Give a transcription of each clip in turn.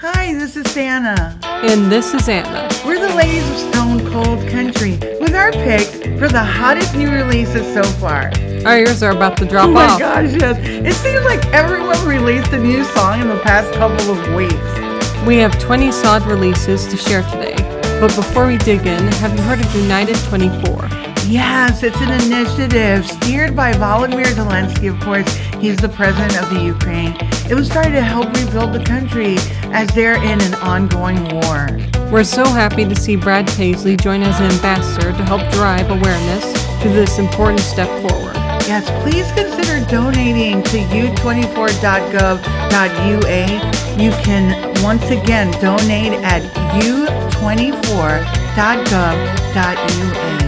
Hi, this is Santa. And this is Anna. We're the ladies of Stone Cold Country with our picks for the hottest new releases so far. Our ears are about to drop off. oh my off. gosh, yes. It seems like everyone released a new song in the past couple of weeks. We have 20 sod releases to share today. But before we dig in, have you heard of United 24? Yes, it's an initiative steered by Volodymyr Zelensky, of course. He's the president of the Ukraine. It was started to help rebuild the country as they're in an ongoing war. We're so happy to see Brad Paisley join as an ambassador to help drive awareness to this important step forward. Yes, please consider donating to u24.gov.ua. You can once again donate at u24.gov.ua.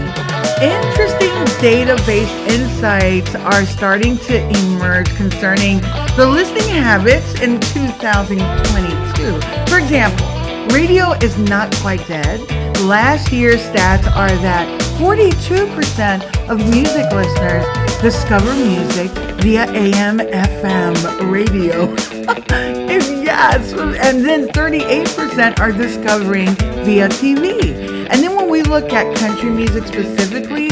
Interesting database insights are starting to emerge concerning the listening habits in 2022. For example, radio is not quite dead. Last year's stats are that 42% of music listeners discover music via AM FM radio. yes, and then 38% are discovering via TV. And then when we look at country music specifically,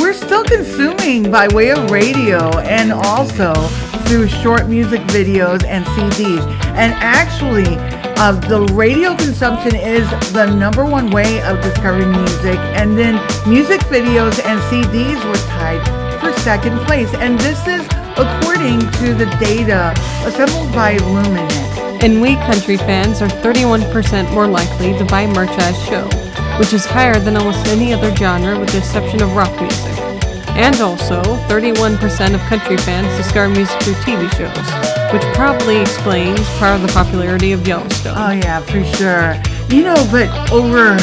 we're still consuming by way of radio and also through short music videos and CDs. And actually, uh, the radio consumption is the number one way of discovering music. And then music videos and CDs were tied for second place. And this is according to the data assembled by Luminate. And we country fans are 31% more likely to buy merch at a show, which is higher than almost any other genre with the exception of rock music. And also, 31% of country fans discover music through TV shows, which probably explains part of the popularity of Yellowstone. Oh, yeah, for sure. You know, but over,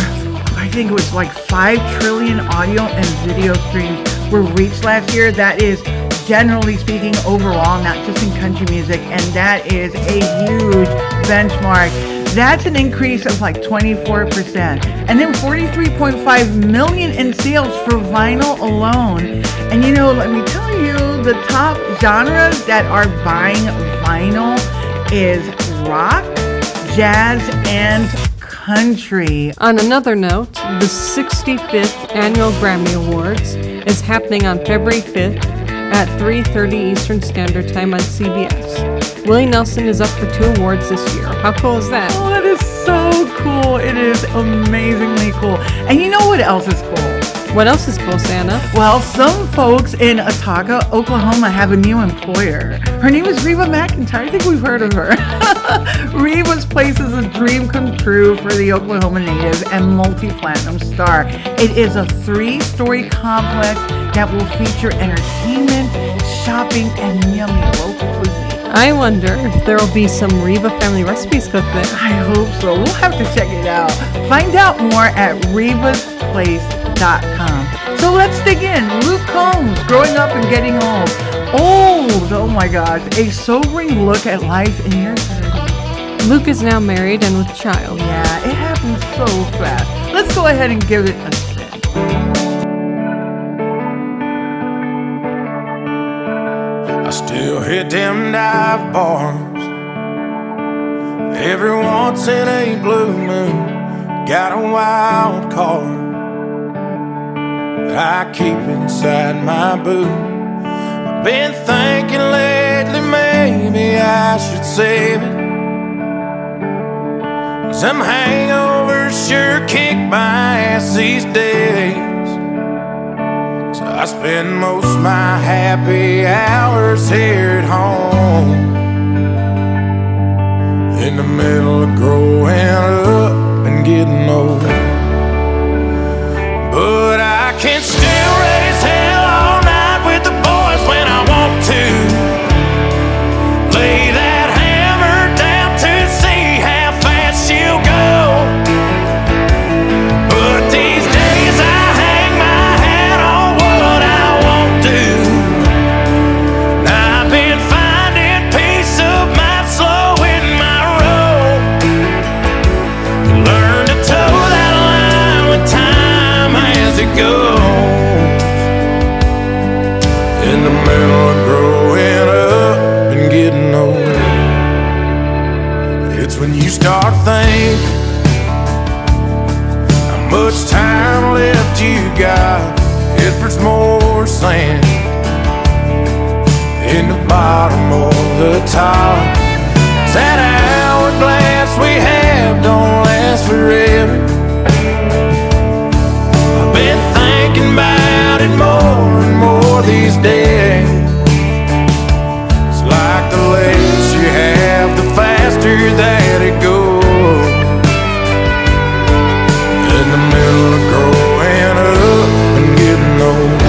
I think it was like 5 trillion audio and video streams were reached last year. That is generally speaking overall, not just in country music, and that is a huge benchmark. That's an increase of like 24%. And then 43.5 million in sales for vinyl alone. And you know, let me tell you, the top genres that are buying vinyl is rock, jazz, and country. On another note, the 65th Annual Grammy Awards is happening on February 5th at 3:30 Eastern Standard Time on CBS. Willie Nelson is up for two awards this year. How cool is that? Oh, that is so cool. It is amazingly cool. And you know what else is cool? What else is cool, Santa? Well, some folks in Atoka, Oklahoma have a new employer. Her name is Reba McEntire. I think we've heard of her. Reba's place is a dream come true for the Oklahoma native and multi-platinum star. It is a three-story complex that will feature entertainment, shopping, and yummy local cuisine. I wonder if there will be some Reba family recipes cooked there. I hope so. We'll have to check it out. Find out more at rebasplace.com. So let's dig in. Luke Combs, growing up and getting old. Old, oh my gosh. A sobering look at life in your 30s. Luke is now married and with child. Yeah, it happens so fast. Let's go ahead and give it a still hit them dive bars every once in a blue moon. Got a wild card that I keep inside my boot. I've been thinking lately maybe I should save it. Some hangovers sure kick my ass these days. I spend most of my happy hours here at home. In the middle of growing up and getting old. But I can when you start thinking how much time left you got. If there's more sand in the bottom or the top, that hourglass we have don't last forever. I've been thinking about it more and more these days. Faster that it goes. In the middle of growing up and getting old.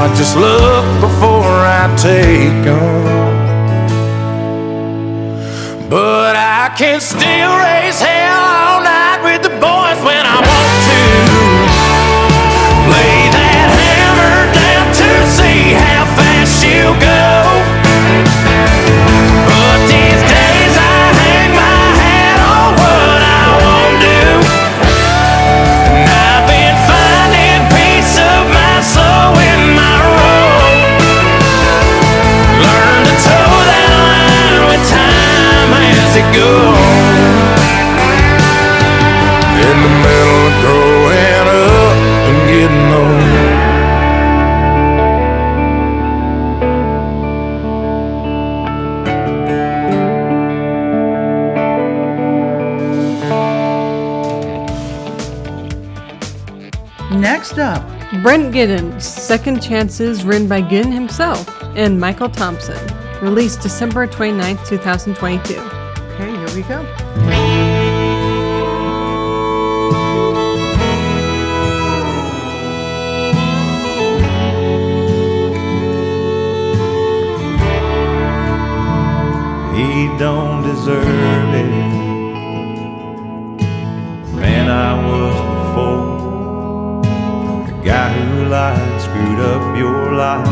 I just look before I take 'em. But I can still raise hell all night with the boys when I want to. Lay that hammer down to see how fast she'll go. As it goes. In the middle of growing up and getting old. Next up, Brent Giddens, Second Chances, written by Giddens himself and Michael Thompson. Released December 29th, 2022. We go. He don't deserve it. Man, I was before. The guy who lied screwed up your life.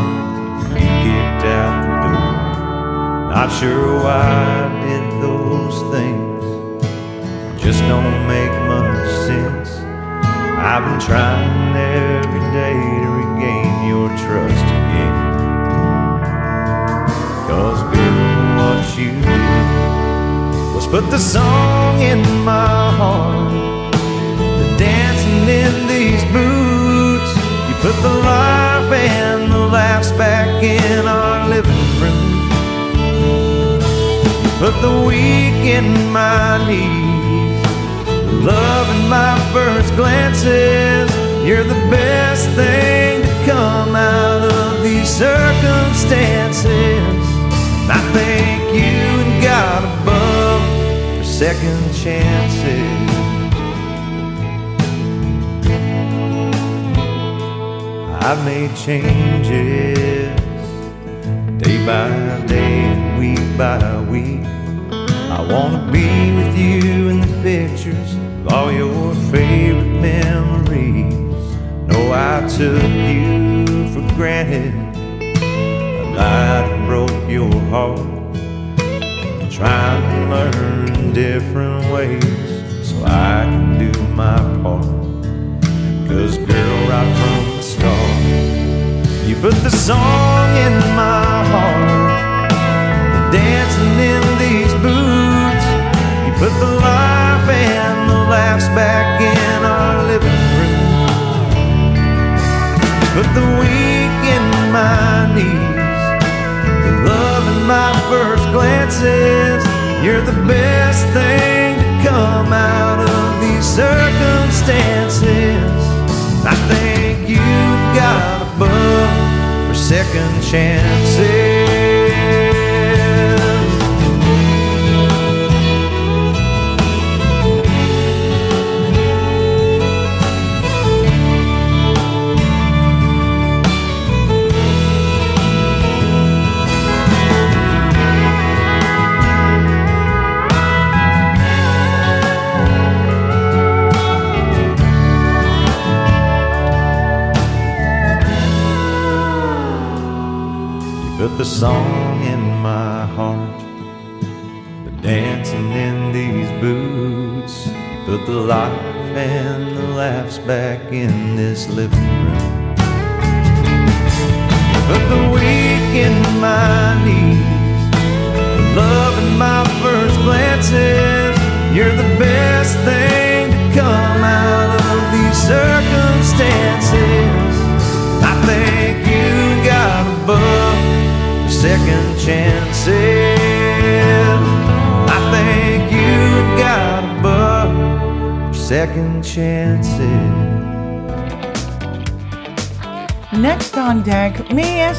You kicked out the door. Not sure why I did those things. Just don't make much sense. I've been trying every day to regain your trust again. Cause girl, what you did was put the song in my heart. The dancing in these boots. You put the life and the laughs back in our living. Put the weak in my knees. Love in my first glances. You're the best thing to come out of these circumstances. I thank you and God above for second chances. I've made changes day by day week by week. I wanna be with you in the pictures of all your favorite memories. No, I took you for granted. I lied and broke your heart. i Trying to learn different ways so I can do my part. Cause girl, right from the start, you put the song in my heart. Dancing in put the life and the laughs back in our living room. Put the weak in my knees, the love in my first glances. You're the best thing to come out of these circumstances. I thank you, God above, for second chances.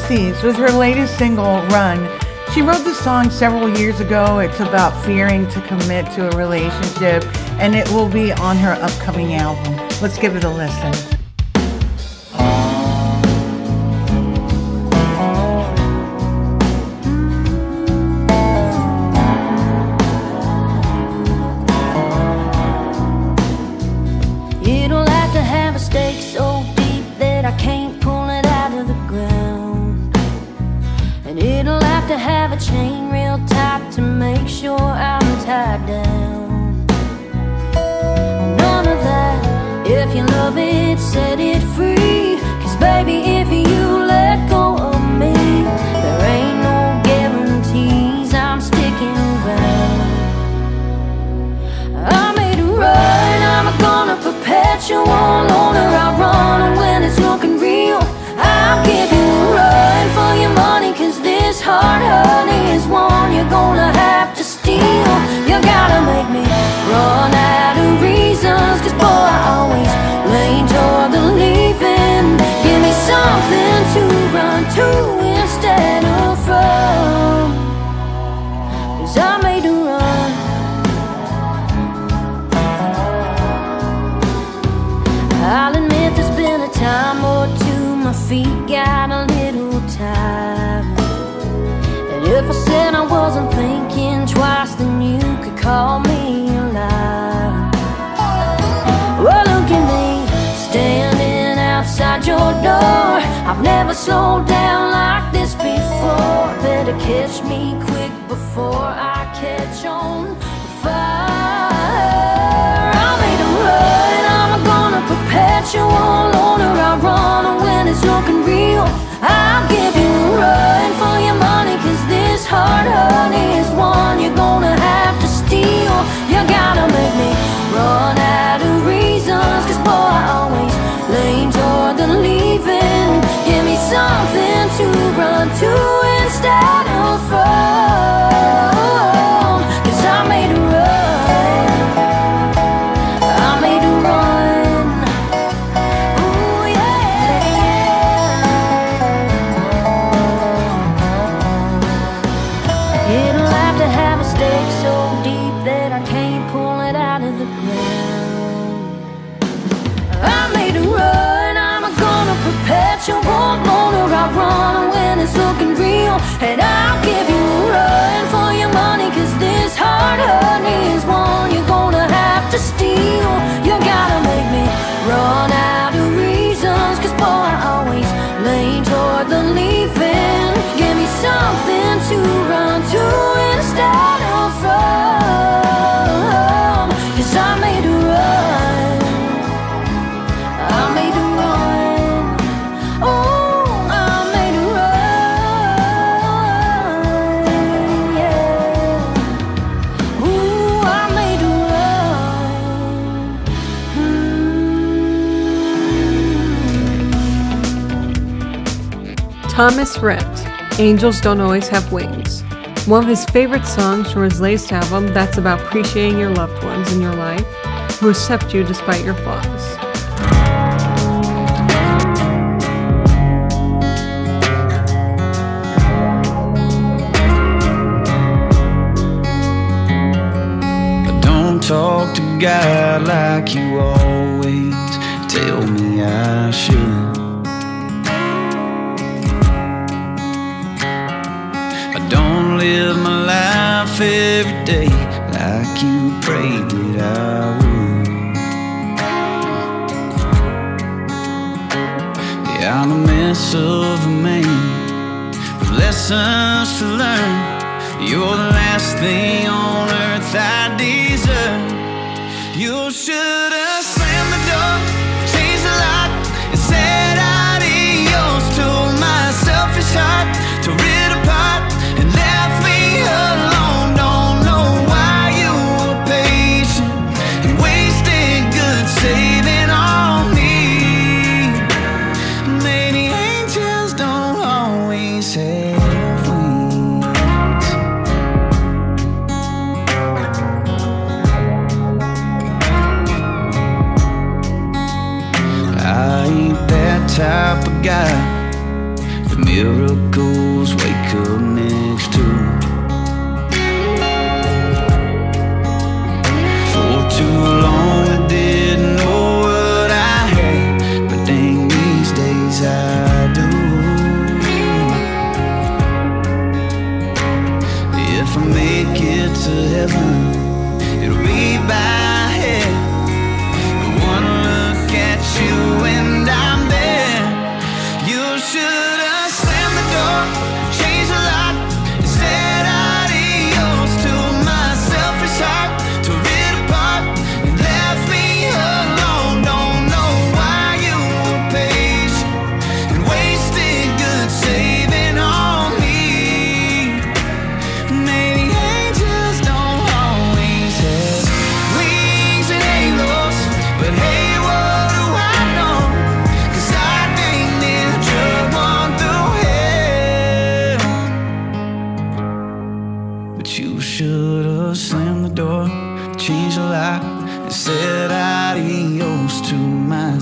With her latest single, Run. She wrote the song several years ago. It's about fearing to commit to a relationship, and it will be on her upcoming album. Let's give it a listen. Slow down like this before. Better catch me quick before I catch on fire. I made a run, I'm a gonna perpetual loner. I run when it's looking real. I'll give you a run for your money, cause this hard honey is one you're gonna have to steal. You gotta make me run out of reasons, cause boy, I always lean toward the lead something to run to instead of fall. Thomas Rhett, Angels Don't Always Have Wings. One of his favorite songs from his latest album that's about appreciating your loved ones in your life who accept you despite your flaws. Talk to God like you always tell me I should. like you prayed that I would. Yeah, I'm a mess of a man, with lessons to learn. You're the last thing on earth I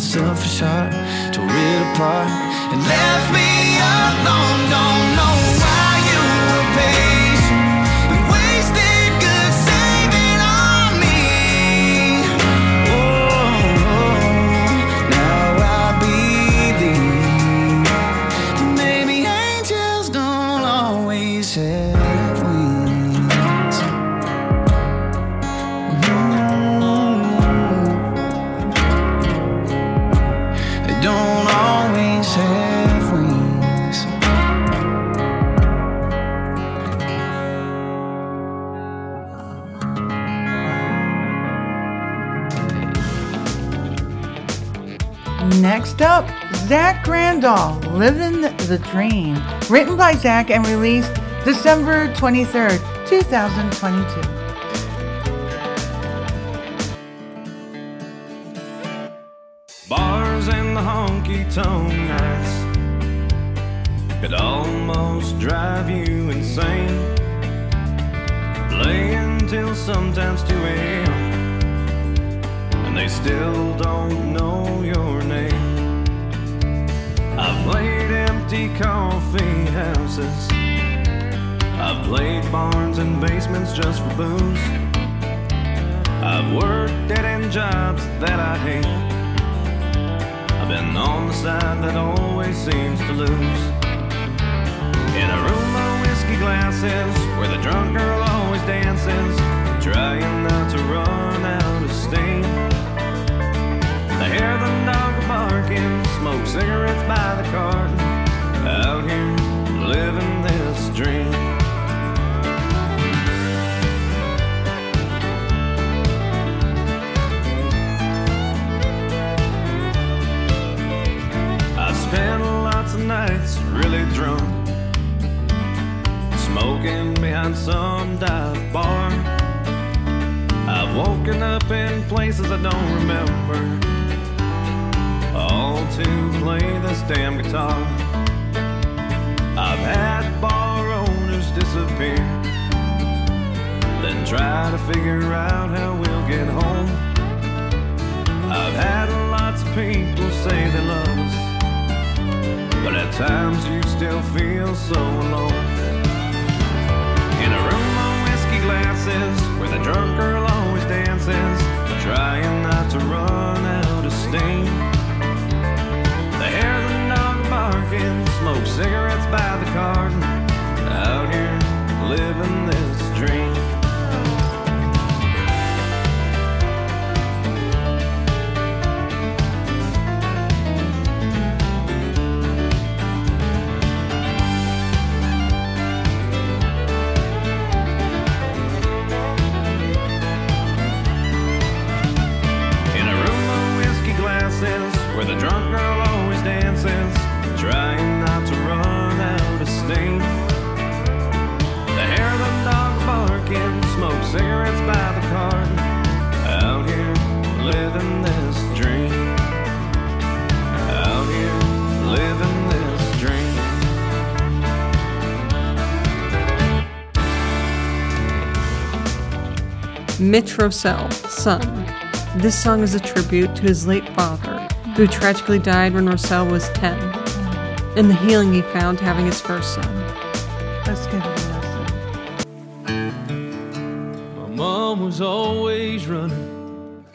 Selfish heart tore it apart and left me alone. Dahl, Living the Dream, written by Zach and released December 23rd, 2022. people say they love us, but at times you still feel so alone. In a room of whiskey glasses, with a drunk girl the drunk girl always dances, trying not to run out of steam. The hair of the dog barking, smoke cigarettes by the. Out here, living this dream. Out here, living. Mitch Rossell, son. This song is a tribute to his late father, who tragically died when Rossell was 10, and the healing he found having his first son. Let's give it a listen. My mom was always running,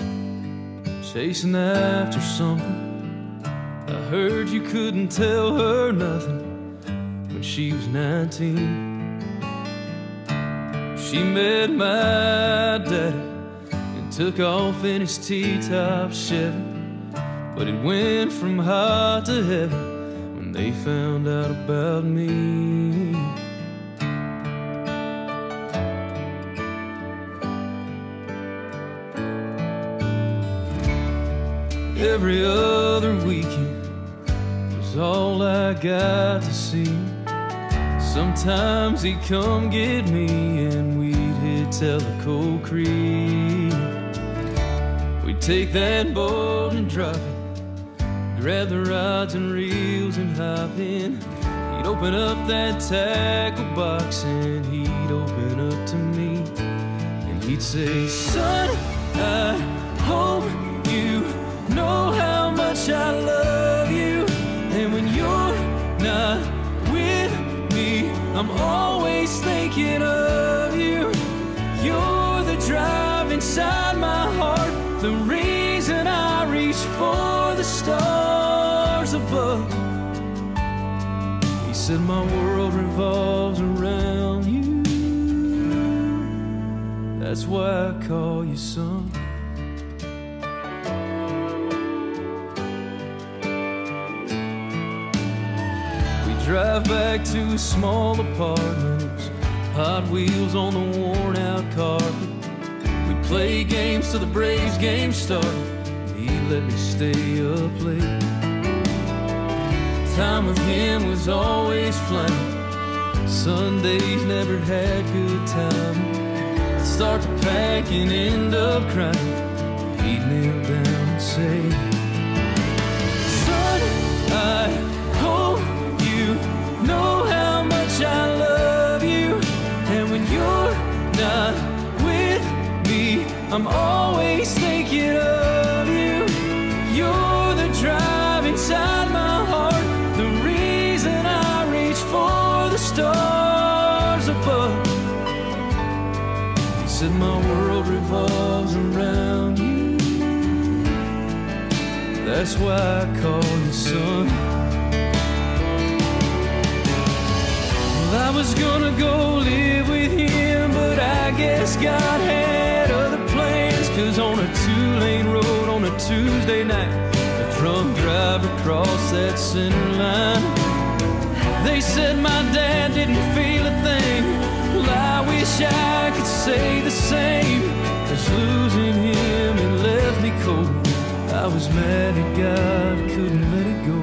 chasing after something. I heard you couldn't tell her nothing when she was 19. She met my daddy and took off in his T-top Chevy. But it went from hot to heavy when they found out about me. Every other weekend was all I got to see. Sometimes he'd come get me and we'd hit Tellico Creek. We'd take that boat and drop it, grab the rods and reels and hop in. He'd open up that tackle box and he'd open up to me. And he'd say, Son, I hope you know how much I love you. And when you're not with me, I'm always thinking of you. You're the drive inside my heart, the reason I reach for the stars said, My world revolves around you. That's why I call you son. We drive back to a small apartment. Hot wheels on the worn out carpet. We play games till the Braves game started. He let me stay up late. Time with him was always flying. Sundays never had good time. I'd start to pack and end up crying. He'd kneel down and say, Son, I hope you know how much I love you. And when you're not with me, I'm always thinking of you. You're the driving inside revolves around you. That's why I call you son. Well, I was gonna go live with him, but I guess God had other plans. Cause on a two lane road on a Tuesday night, a drunk driver crossed that center line. They said my dad didn't feel a thing. Well, I wish I could say the same. Losing him, it left me cold. I was mad at God, couldn't let it go.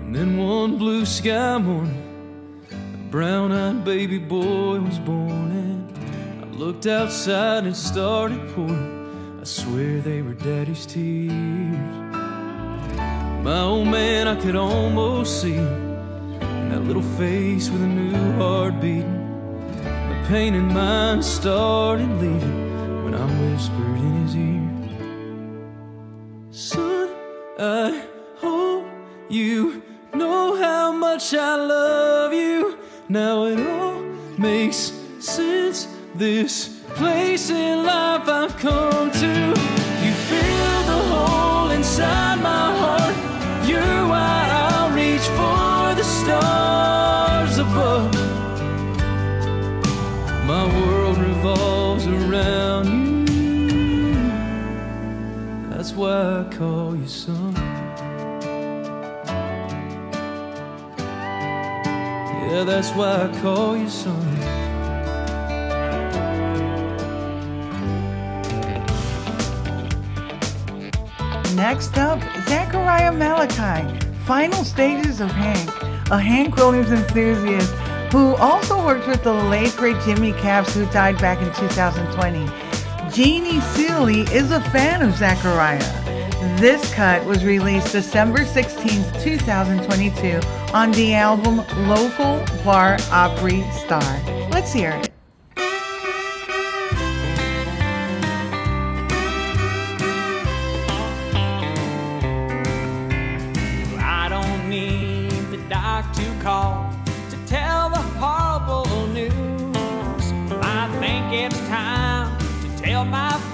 And then one blue sky morning, a brown eyed baby boy was born, and I looked outside and started pouring. I swear they were daddy's tears. My old man, I could almost see him, and that little face with a new heart beating. Pain in mine started leaving when I whispered in his ear, Son, I hope you know how much I love you. Now it all makes sense. This place in life I've come why I call you son. Yeah, that's why I call you son. Next up, Zachariah Malachi, Final Stages of Hank, a Hank Williams enthusiast who also worked with the late great Jimmy Capps who died back in 2020. Jeannie Seely is a fan of Zachariah. This cut was released December 16, 2022 on the album Local Bar Opry Star. Let's hear it.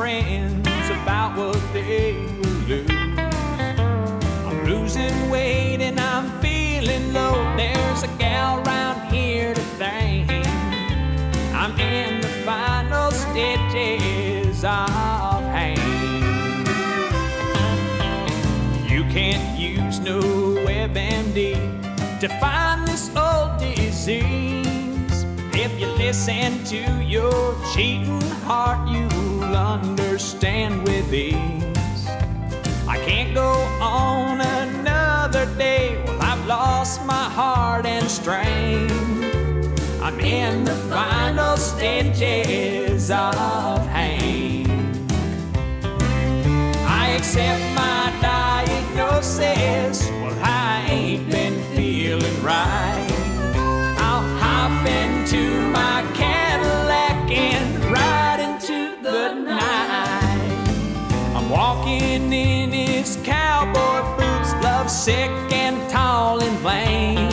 Friends about what they will lose. I'm losing weight and I'm feeling low. There's a gal around here to thank. I'm in the final stitches of pain. You can't use no WebMD to find this old disease. If you listen to your cheating heart, you'll understand with ease. I can't go on another day. Well, I've lost my heart and strength. I'm in the final stages of pain. I accept my diagnosis. Well, I ain't been feeling right. Into my Cadillac and ride into the night. I'm walking in his cowboy boots, love sick and tall and vain.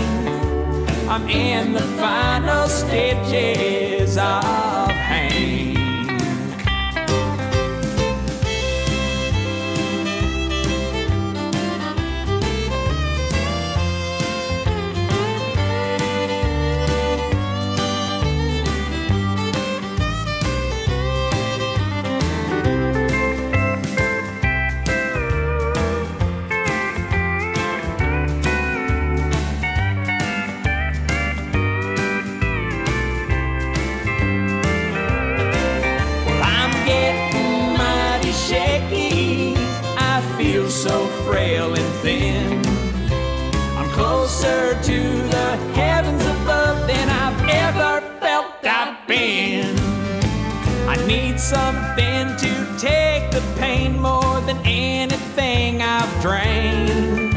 I'm in the final stages of drained.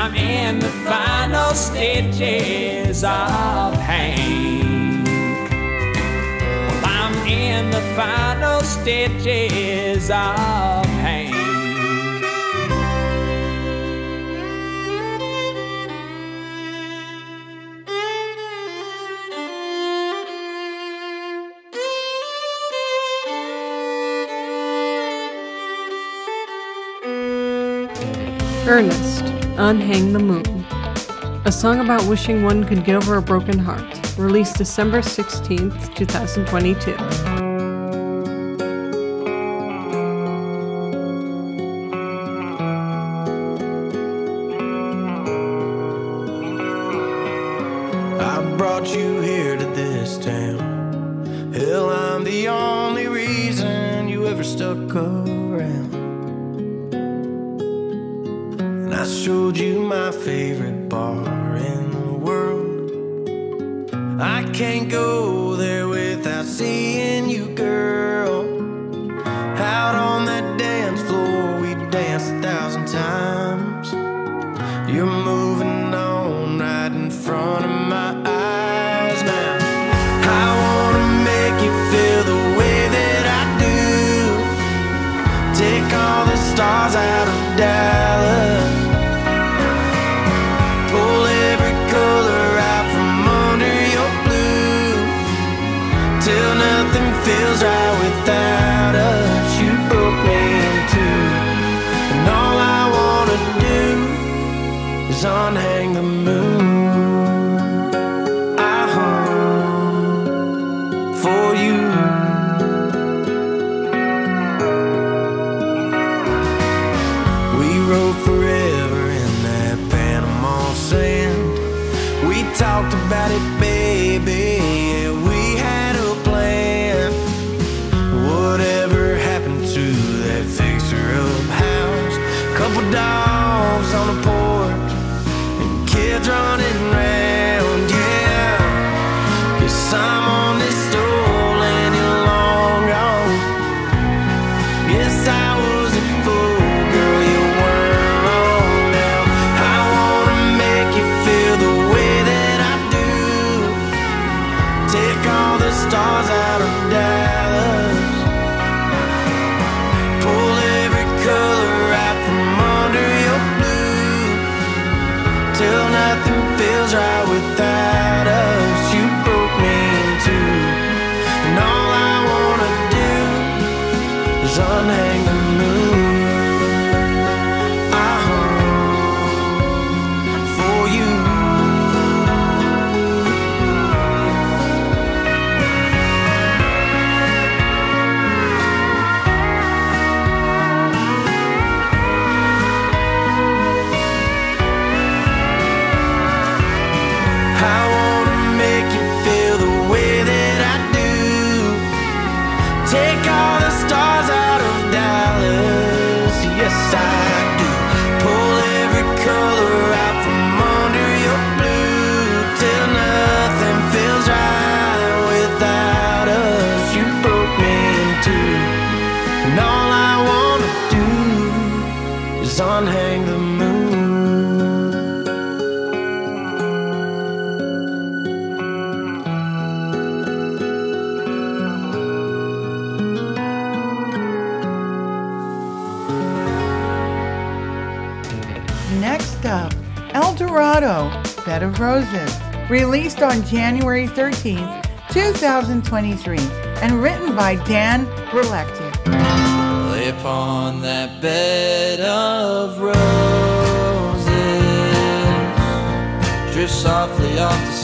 I'm in the final stages of pain. I'm in the final stages of pain. Unhang the Moon. A song about wishing one could get over a broken heart. Released December 16th, 2022. Colorado, Bed of Roses, released on January 13, 2023, and written by Dan Berlecki. Lay upon that bed of roses, drift softly off the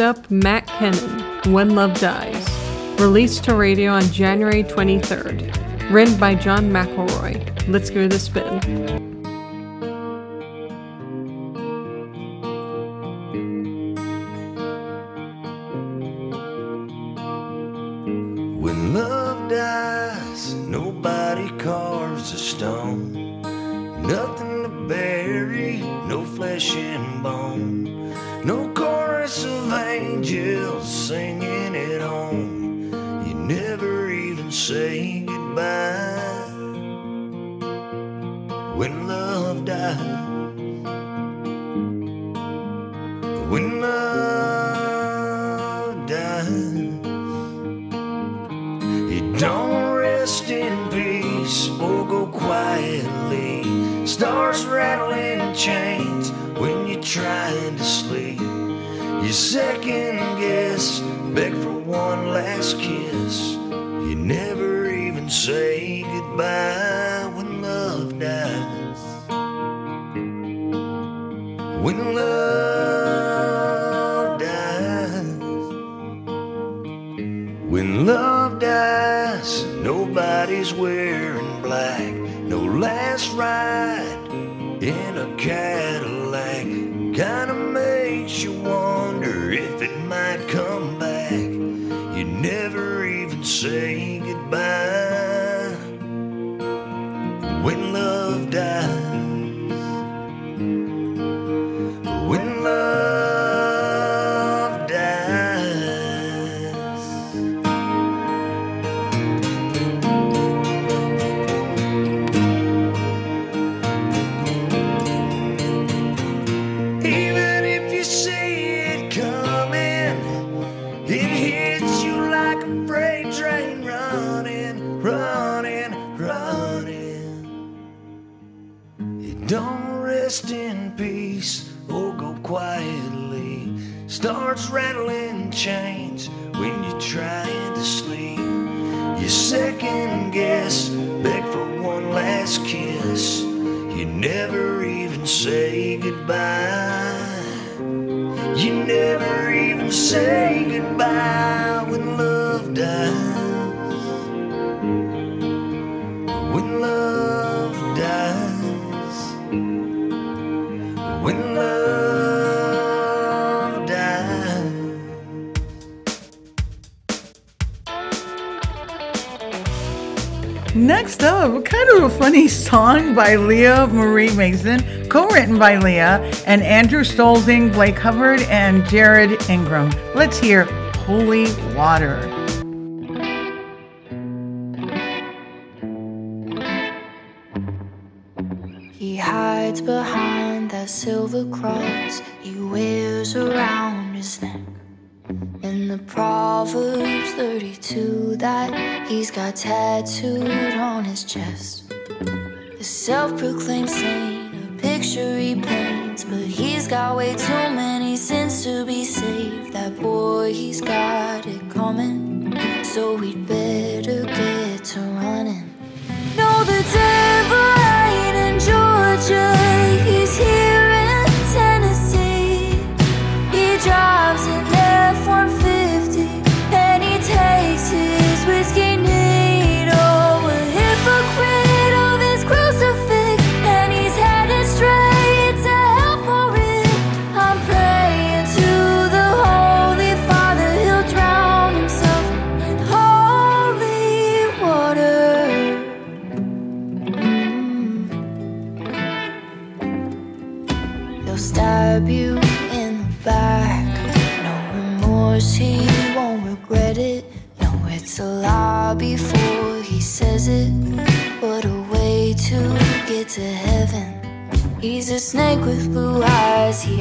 up Matt Kennon, When Love Dies, released to radio on January 23rd, written by John McElroy. Let's go to the spin. second guess, beg for one last kiss. You never even say goodbye when love dies. When love dies. When love dies, nobody's wearing black. No last ride in a Cadillac. Kind of funny song by Leah Marie Mason, co written by Leah and Andrew Stolzing, Blake Hubbard, and Jared Ingram. Let's hear Holy Water. He hides behind that silver cross he wears around his neck. In the Proverbs 32 that he's got tattooed on his chest. The self proclaimed saint, a picture he paints, but he's got way too many sins to be saved. That boy, he's got it coming, so we'd better.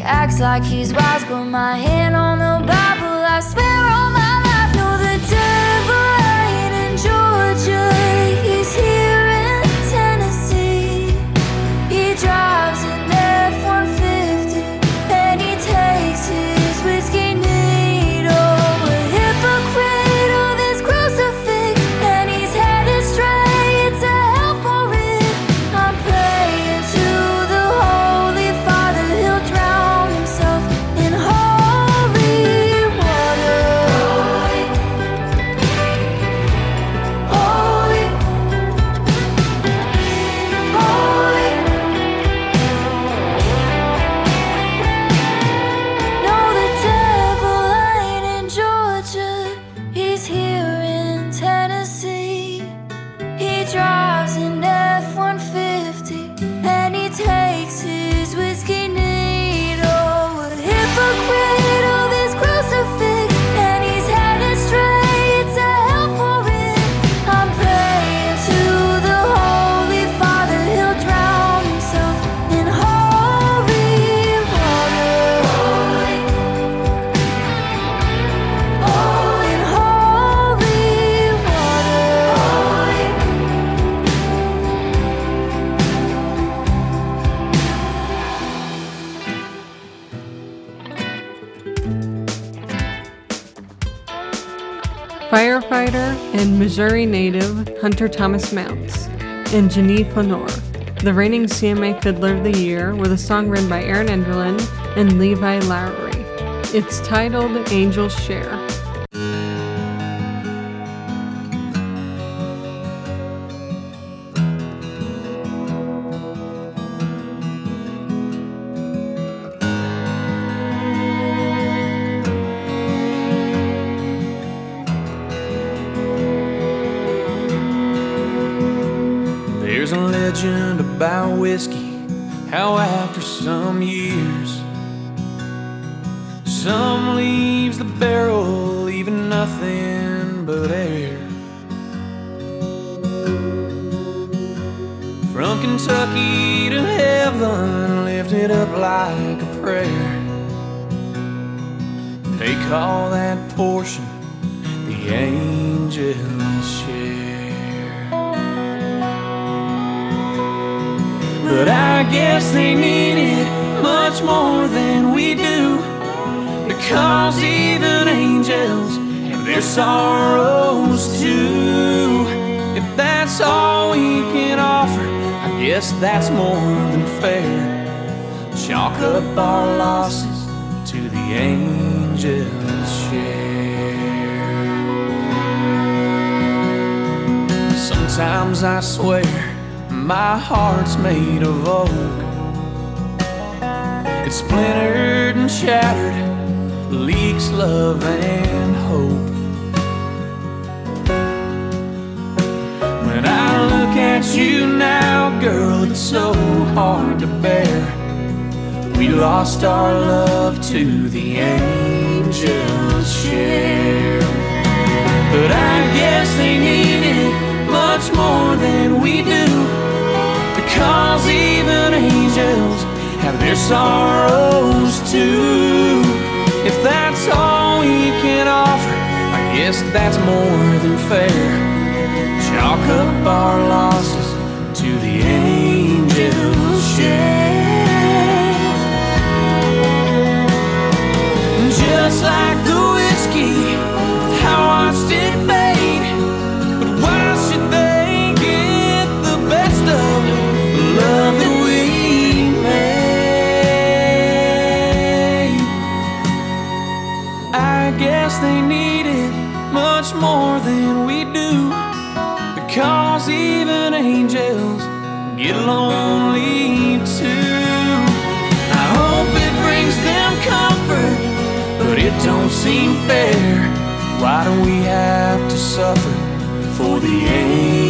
acts like he's wise, but my hand on the Bible, I swear. firefighter and Missouri native Hunter Thomas Mounts, and Jenee Fleenor, the reigning CMA Fiddler of the Year, with a song written by Aaron Enderlin and Levi Lowrey. It's titled Angel's Share. Fair. Chalk up our losses to the angels' share. Just like the whiskey, I watched it fade. Angels get lonely too. I hope it brings them comfort, but it don't seem fair. Why do we have to suffer for the angels'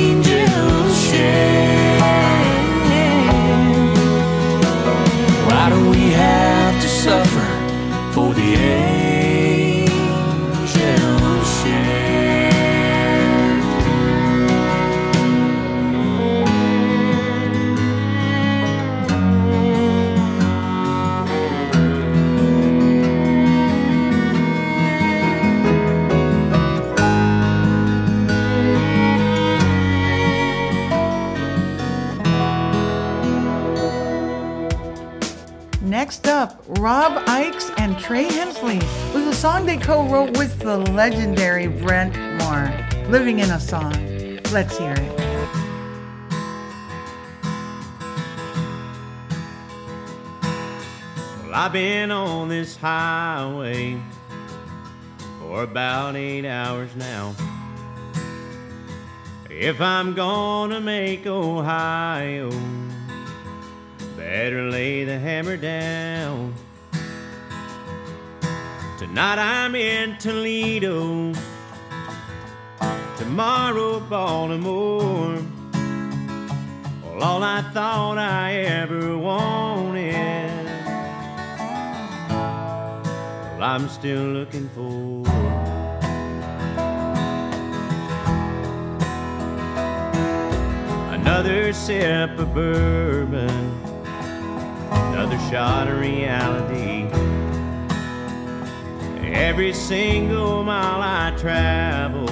Rob Ickes and Trey Hensley with a song they co-wrote with the legendary Brent Moore, Living in a Song. Let's hear it. Well, I've been on this highway for about eight hours now. If I'm gonna make Ohio, better lay the hammer down. Tonight I'm in Toledo, tomorrow Baltimore. Well, all I thought I ever wanted. Well, I'm still looking for. Another sip of bourbon, another shot of reality. Every single mile I travel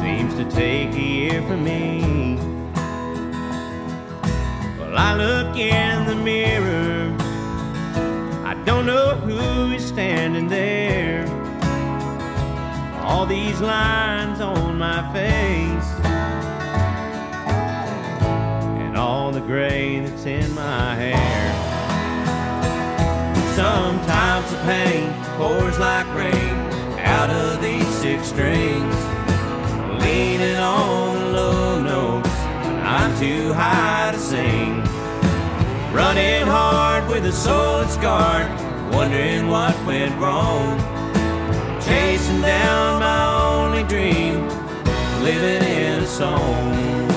seems to take a year for me. Well, I look in the mirror, I don't know who is standing there. All these lines on my face, and all the gray that's in my hair. Sometimes the pain pours like rain out of these six strings, leaning on low notes I'm too high to sing. Running hard with a soul that's scarred, wondering what went wrong. Chasing down my only dream, living in a song.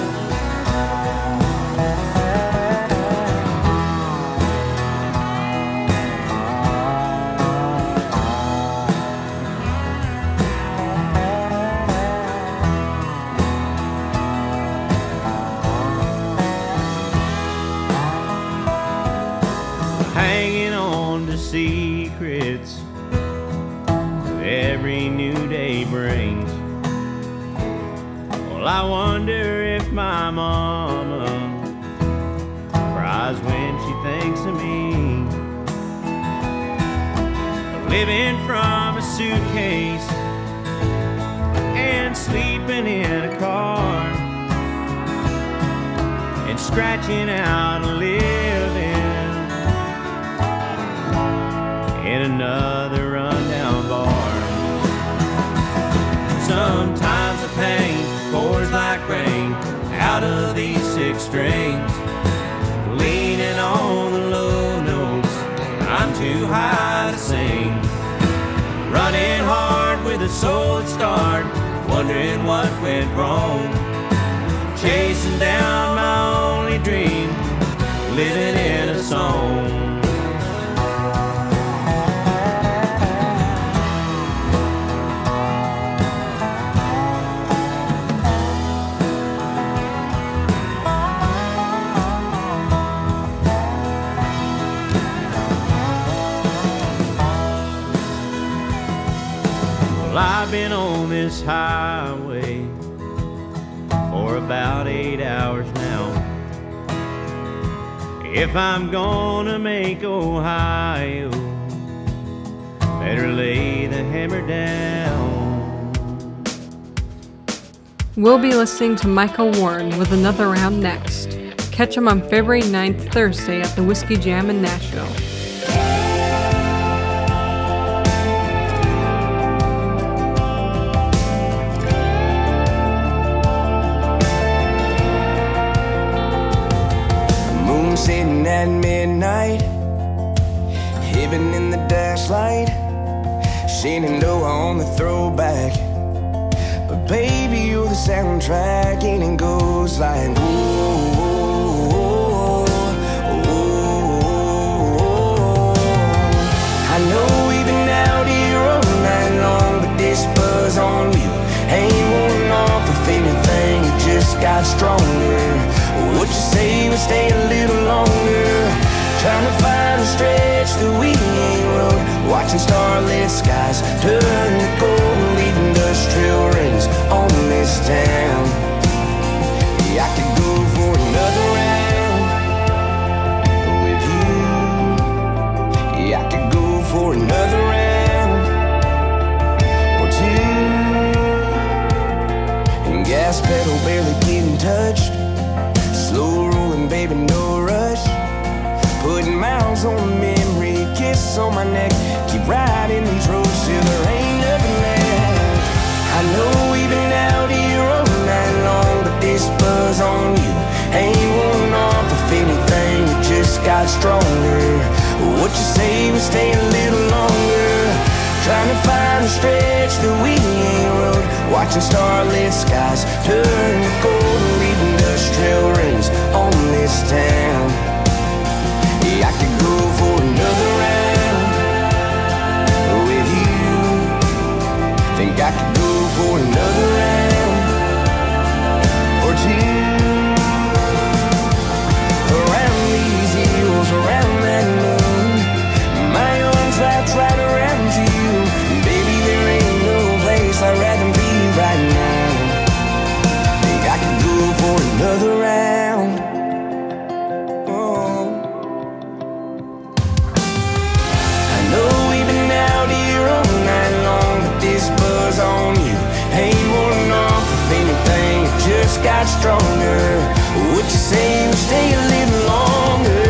Scratching out a living in another rundown bar. Sometimes the pain pours like rain out of these six strings, leaning on the low notes. I'm too high to sing, running hard with a soul at start, wondering what went wrong. Chasing down my only dream, living in a song. I've been on this highway for about eight hours. If I'm gonna make Ohio, better lay the hammer down. We'll be listening to Michael Warren with another round next. Catch him on February 9th, Thursday at the Whiskey Jam in Nashville. Sitting at midnight, heaven in the dashlight, low on the throwback. But baby, you're the soundtrack, and it goes like ooh. I know we've been out here all night long, but this buzz on you ain't worn off. If anything, it just got stronger. What you say we stay a little longer? Trying to find a stretch that we ain't rode. Watching starlit skies turn to gold, leaving industrial rings on this town. Yeah, I could go for another round with you. Yeah, I could go for another round or two. And gas pedal barely getting touched. Baby, no rush. Putting miles on the memory, kiss on my neck. Keep riding these roads till there ain't nothing left. I know we've been out here all night long, but this buzz on you ain't worn off. If anything, it just got stronger. What you say we stay a little longer? Trying to find a stretch that we ain't rode. Watching starlit skies turn to gold, industrial rings on this town. Yeah, got stronger. What you say we stay a little longer?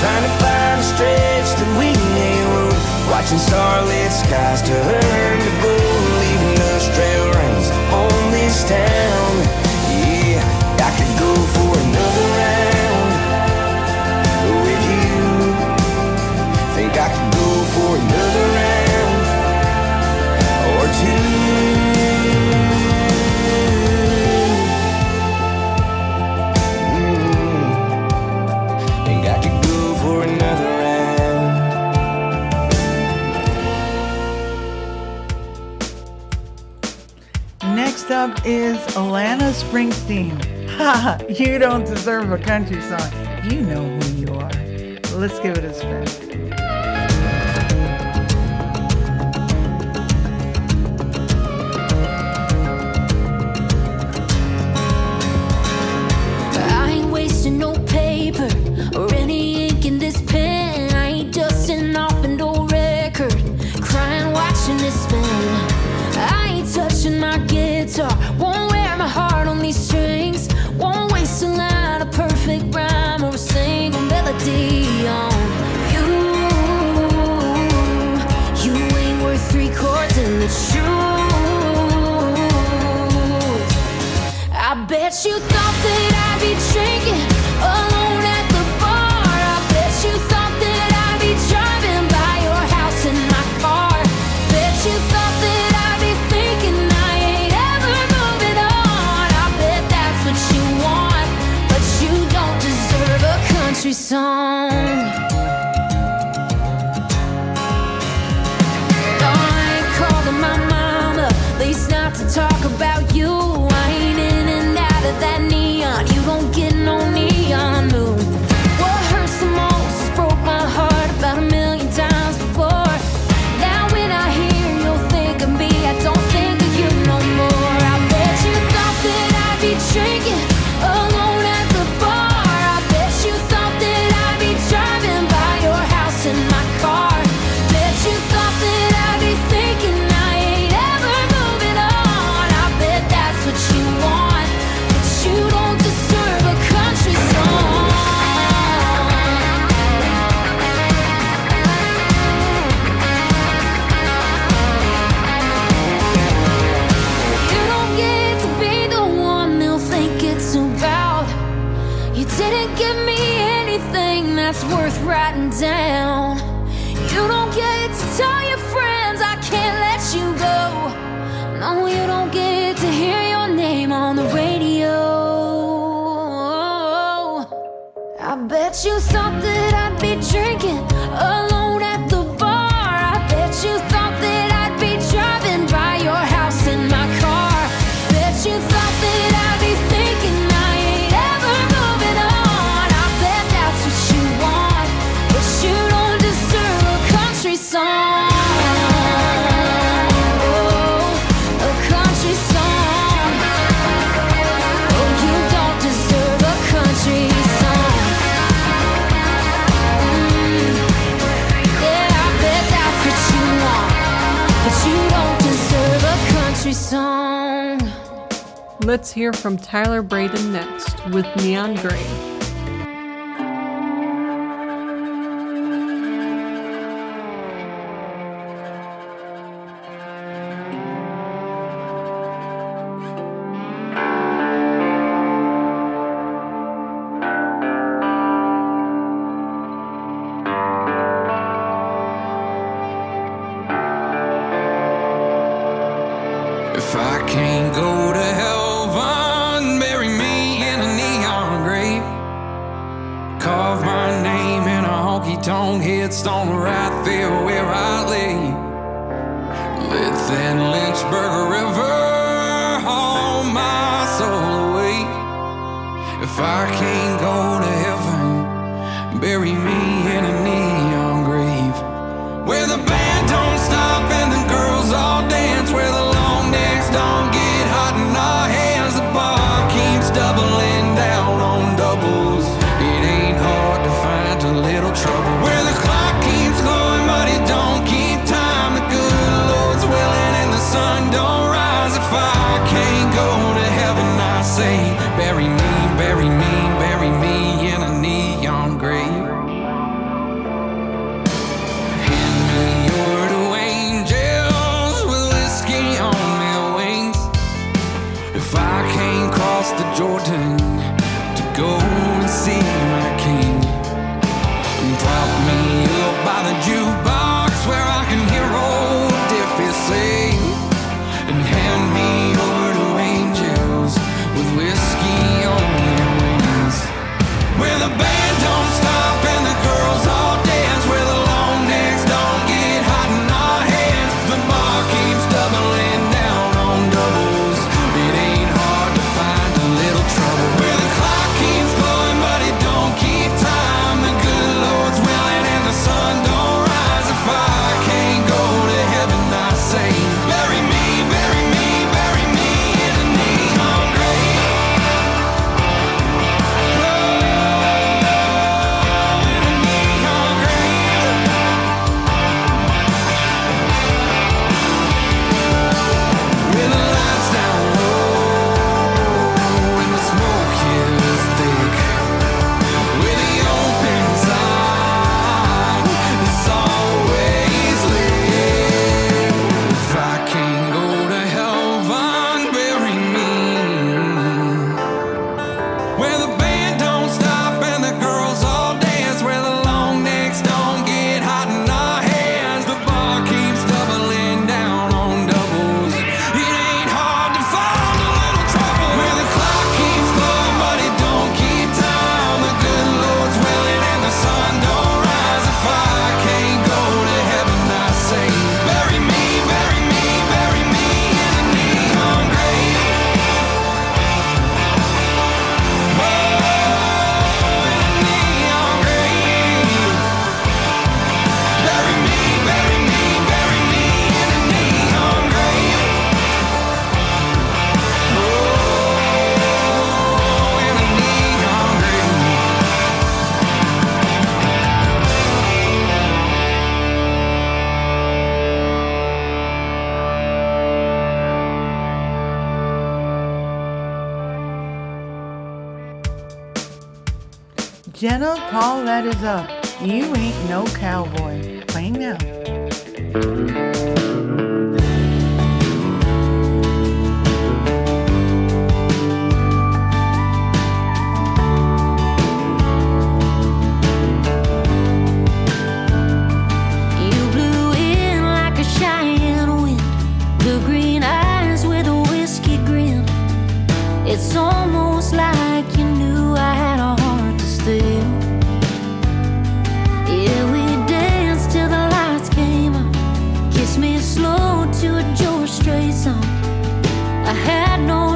Trying to find a stretch that we ain't rode. Watching starlit skies turn to gold, leaving us trail rings on this town. Up is Alana Springsteen. Ha! You don't deserve a country song. You know who you are. Let's give it a spin. Hear from Tyler Braden next with Neon Grave. Jenna, call that is up. You ain't no cowboy. Play now. I had no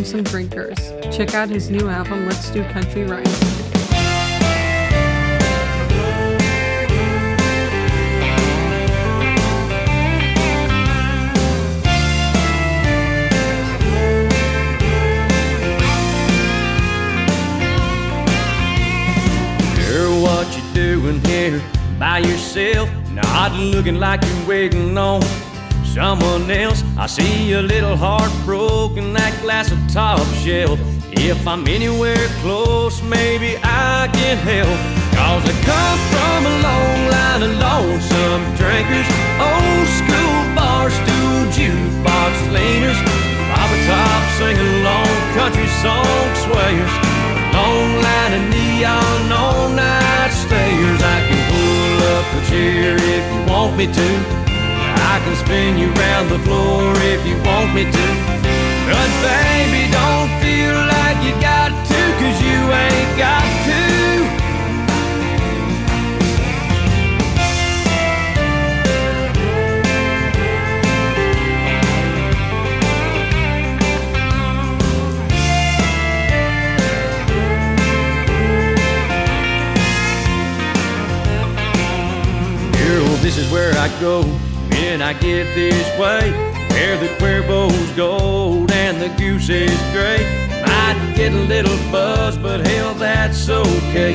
Lonesome Drinkers. Check out his new album, Let's Do Country Right. What you doing here by yourself? Not looking like you're waiting on someone else. I see a little heartbroken, that glass of top shelf. If I'm anywhere close, maybe I can help. Cause I come from a long line of lonesome drinkers, old school bars, stool jukebox leaners, pop top singing along, country song swayers, long line of neon all night stayers. I can pull up a chair if you want me to. I can spin you round the floor if you want me to. But baby, don't feel like you got to, cause you ain't got to. this is where I go I get this way, where the cuervo's gold and the goose is gray. Might get a little buzz, but hell, that's okay.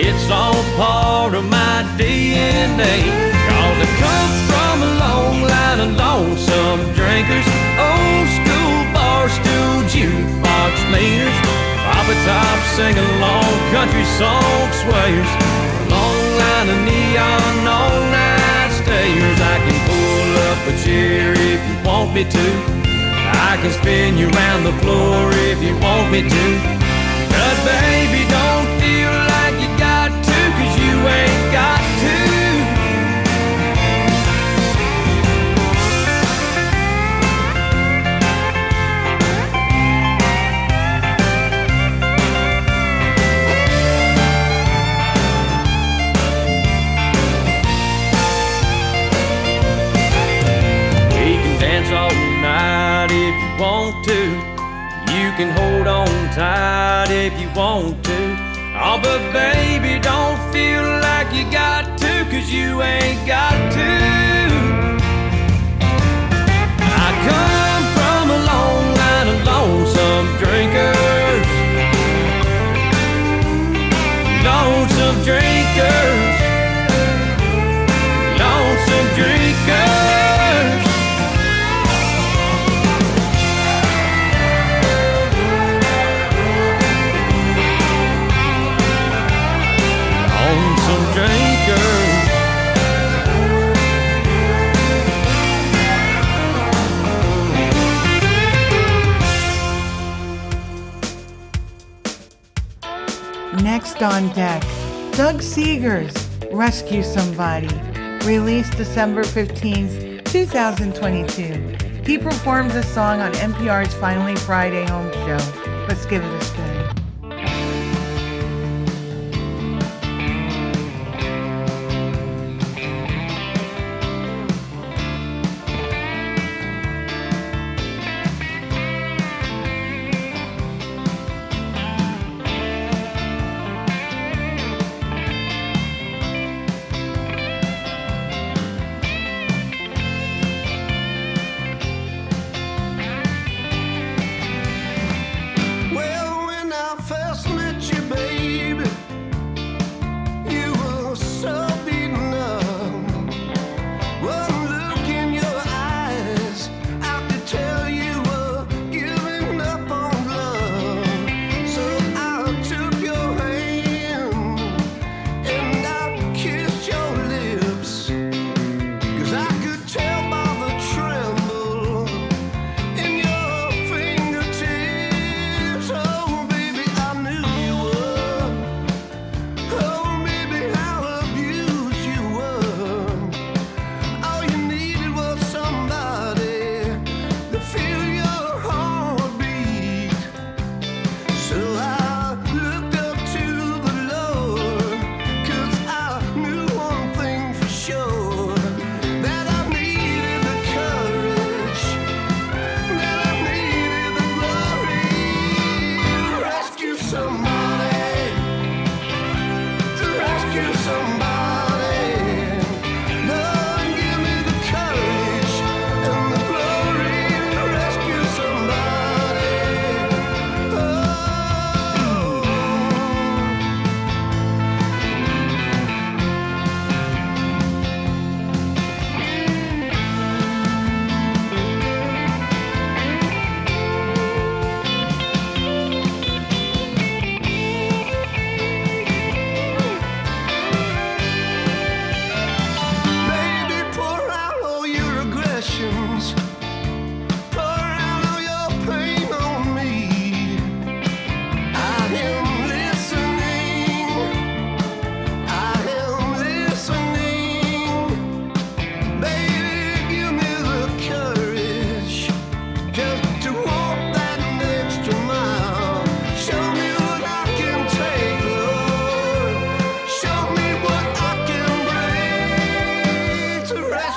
It's all part of my DNA. Cause I come from a long line of lonesome drinkers, old school bar stool jukebox leaders, papa top sing along country song swayers, a long line of neon a chair if you want me to. I can spin you around the floor if you want me to. But baby, don't feel like you got to, cause you ain't got to. Can hold on tight if you want to. Oh, but baby, don't feel like you got to, cause you ain't got to. I come from a long line of lonesome drinkers. Lonesome drinkers. Next on deck, Doug Seegers, Rescue Somebody, released December 15th, 2022. He performs the song on NPR's Finally Friday home show. Let's give it a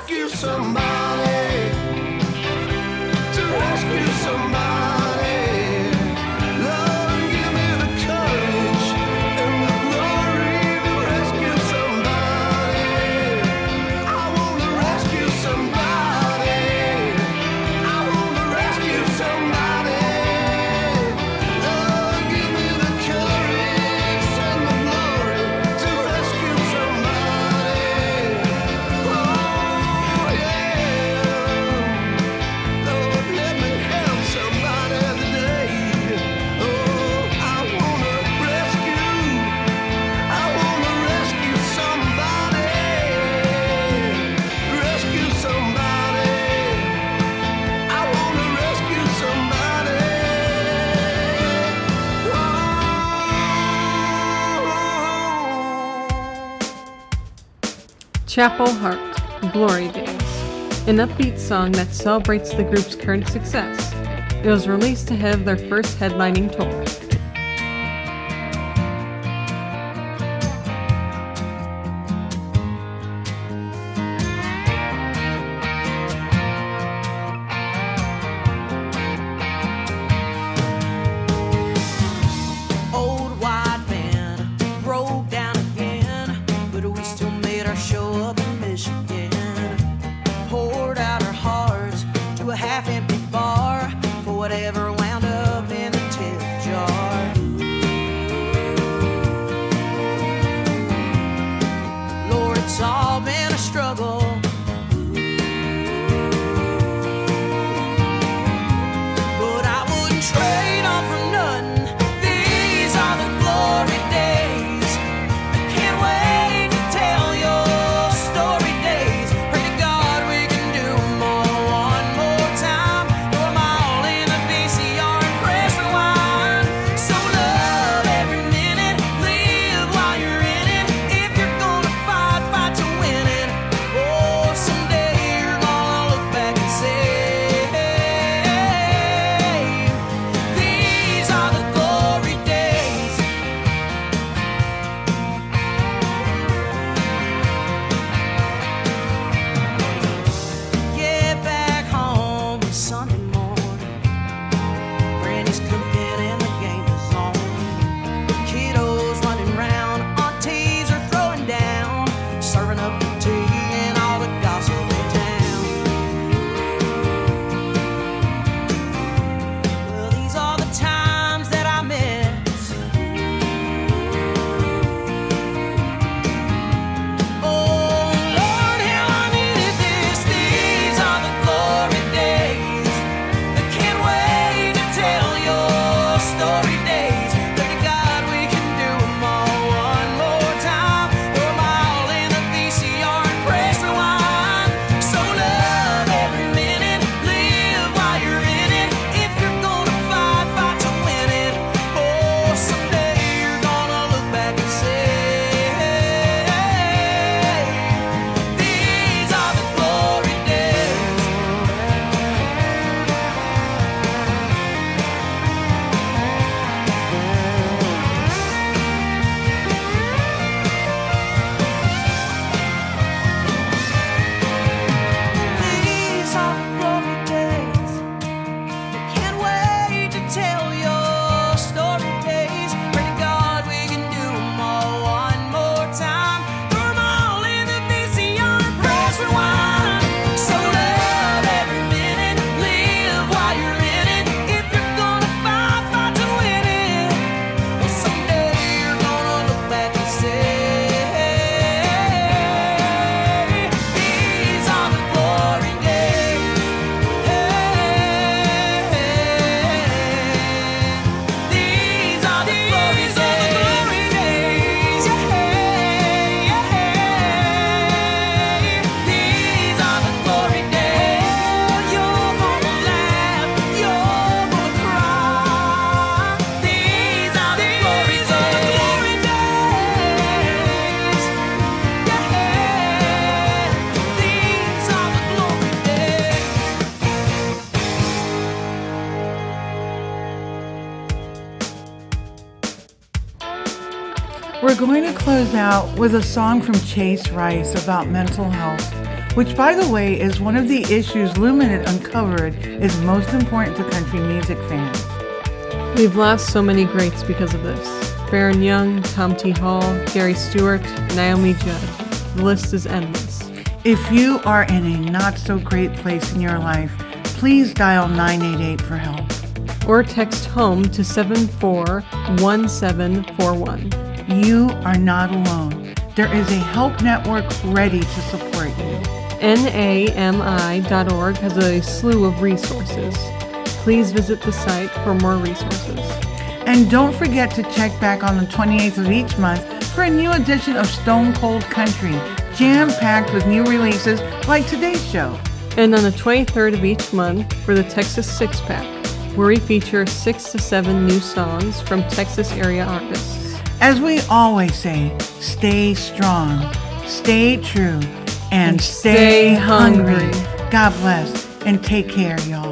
rescue somebody. Chapel Hart, Glory Days, an upbeat song that celebrates the group's current success. It was released ahead of their first headlining tour. Close out with a song from Chase Rice about mental health, which, by the way, is one of the issues Luminate uncovered is most important to country music fans. We've lost so many greats because of this. Faron Young, Tom T. Hall, Gary Stewart, Naomi Judd. The list is endless. If you are in a not so great place in your life, please dial 988 for help. Or text HOME to 741741. You are not alone. There is a help network ready to support you. NAMI.org has a slew of resources. Please visit the site for more resources. And don't forget to check back on the 28th of each month for a new edition of Stone Cold Country, jam packed with new releases like today's show. And on the 23rd of each month for the Texas Six Pack, where we feature six to seven new songs from Texas area artists. As we always say, stay strong, stay true, and stay, stay hungry. hungry. God bless and take care, y'all.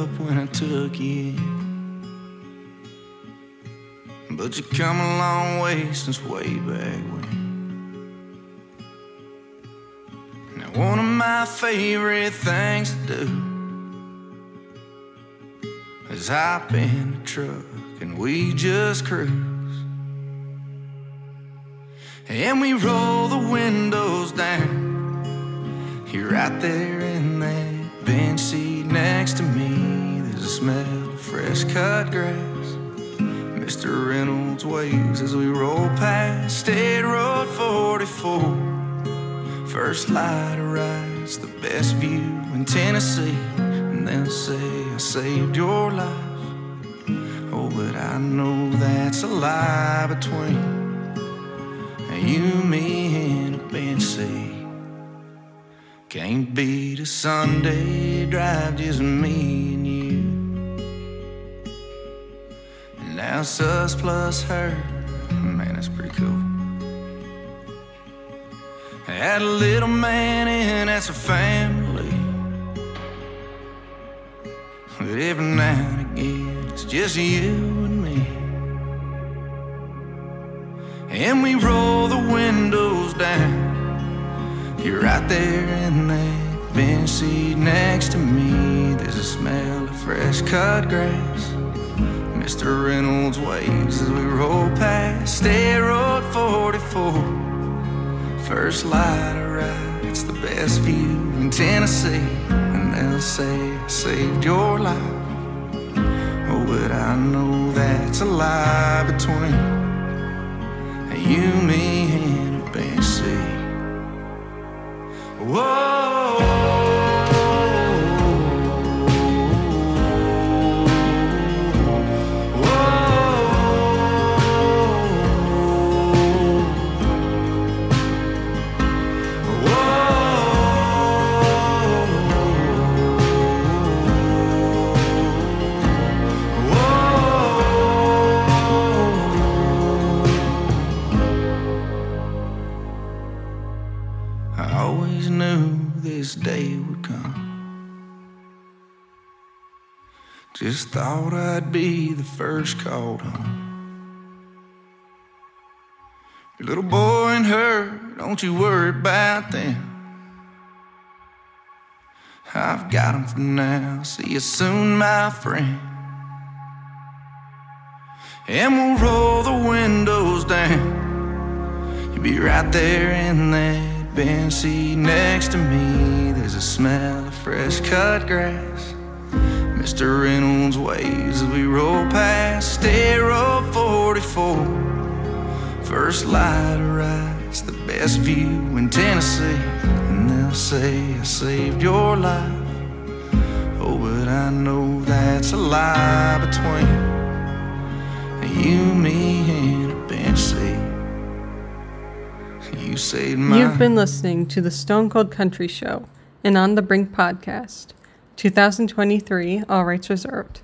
Up when I took you. But you come a long way since way back when. Now, one of my favorite things to do is hop in the truck and we just cruise. And we roll the windows down. You're right there in that bench seat next to me. A smell of fresh cut grass. Mr. Reynolds waves as we roll past State Road 44. First light arrives, the best view in Tennessee. And they'll say, I saved your life. Oh, but I know that's a lie between you, me, and a bench seat. Can't beat a Sunday drive, just me now us plus her. Man, that's pretty cool. Had a little man and that's a family. But every now and again, it's just you and me. And we roll the windows down. You're right there in that bench seat next to me. There's a smell of fresh cut grass. Mr. Reynolds waves as we roll past State Road 44. First light arrives, it's the best view in Tennessee. And they'll say, I saved your life. Oh, but I know that's a lie between you, me, and a. I Just thought I'd be the first called home. Your little boy and her, don't you worry about them. I've got got 'em for now. See you soon, my friend. And we'll roll the windows down. You'll be right there in that bench seat next to me. There's a smell of fresh cut grass. Mr. Reynolds waves as we roll past State Road 44. First light arrives, the best view in Tennessee. And they'll say, I saved your life. Oh, but I know that's a lie between you, me, and a bench seat. You saved my. You've been listening to the Stone Cold Country Show, an On the Brink podcast. 2023, all rights reserved.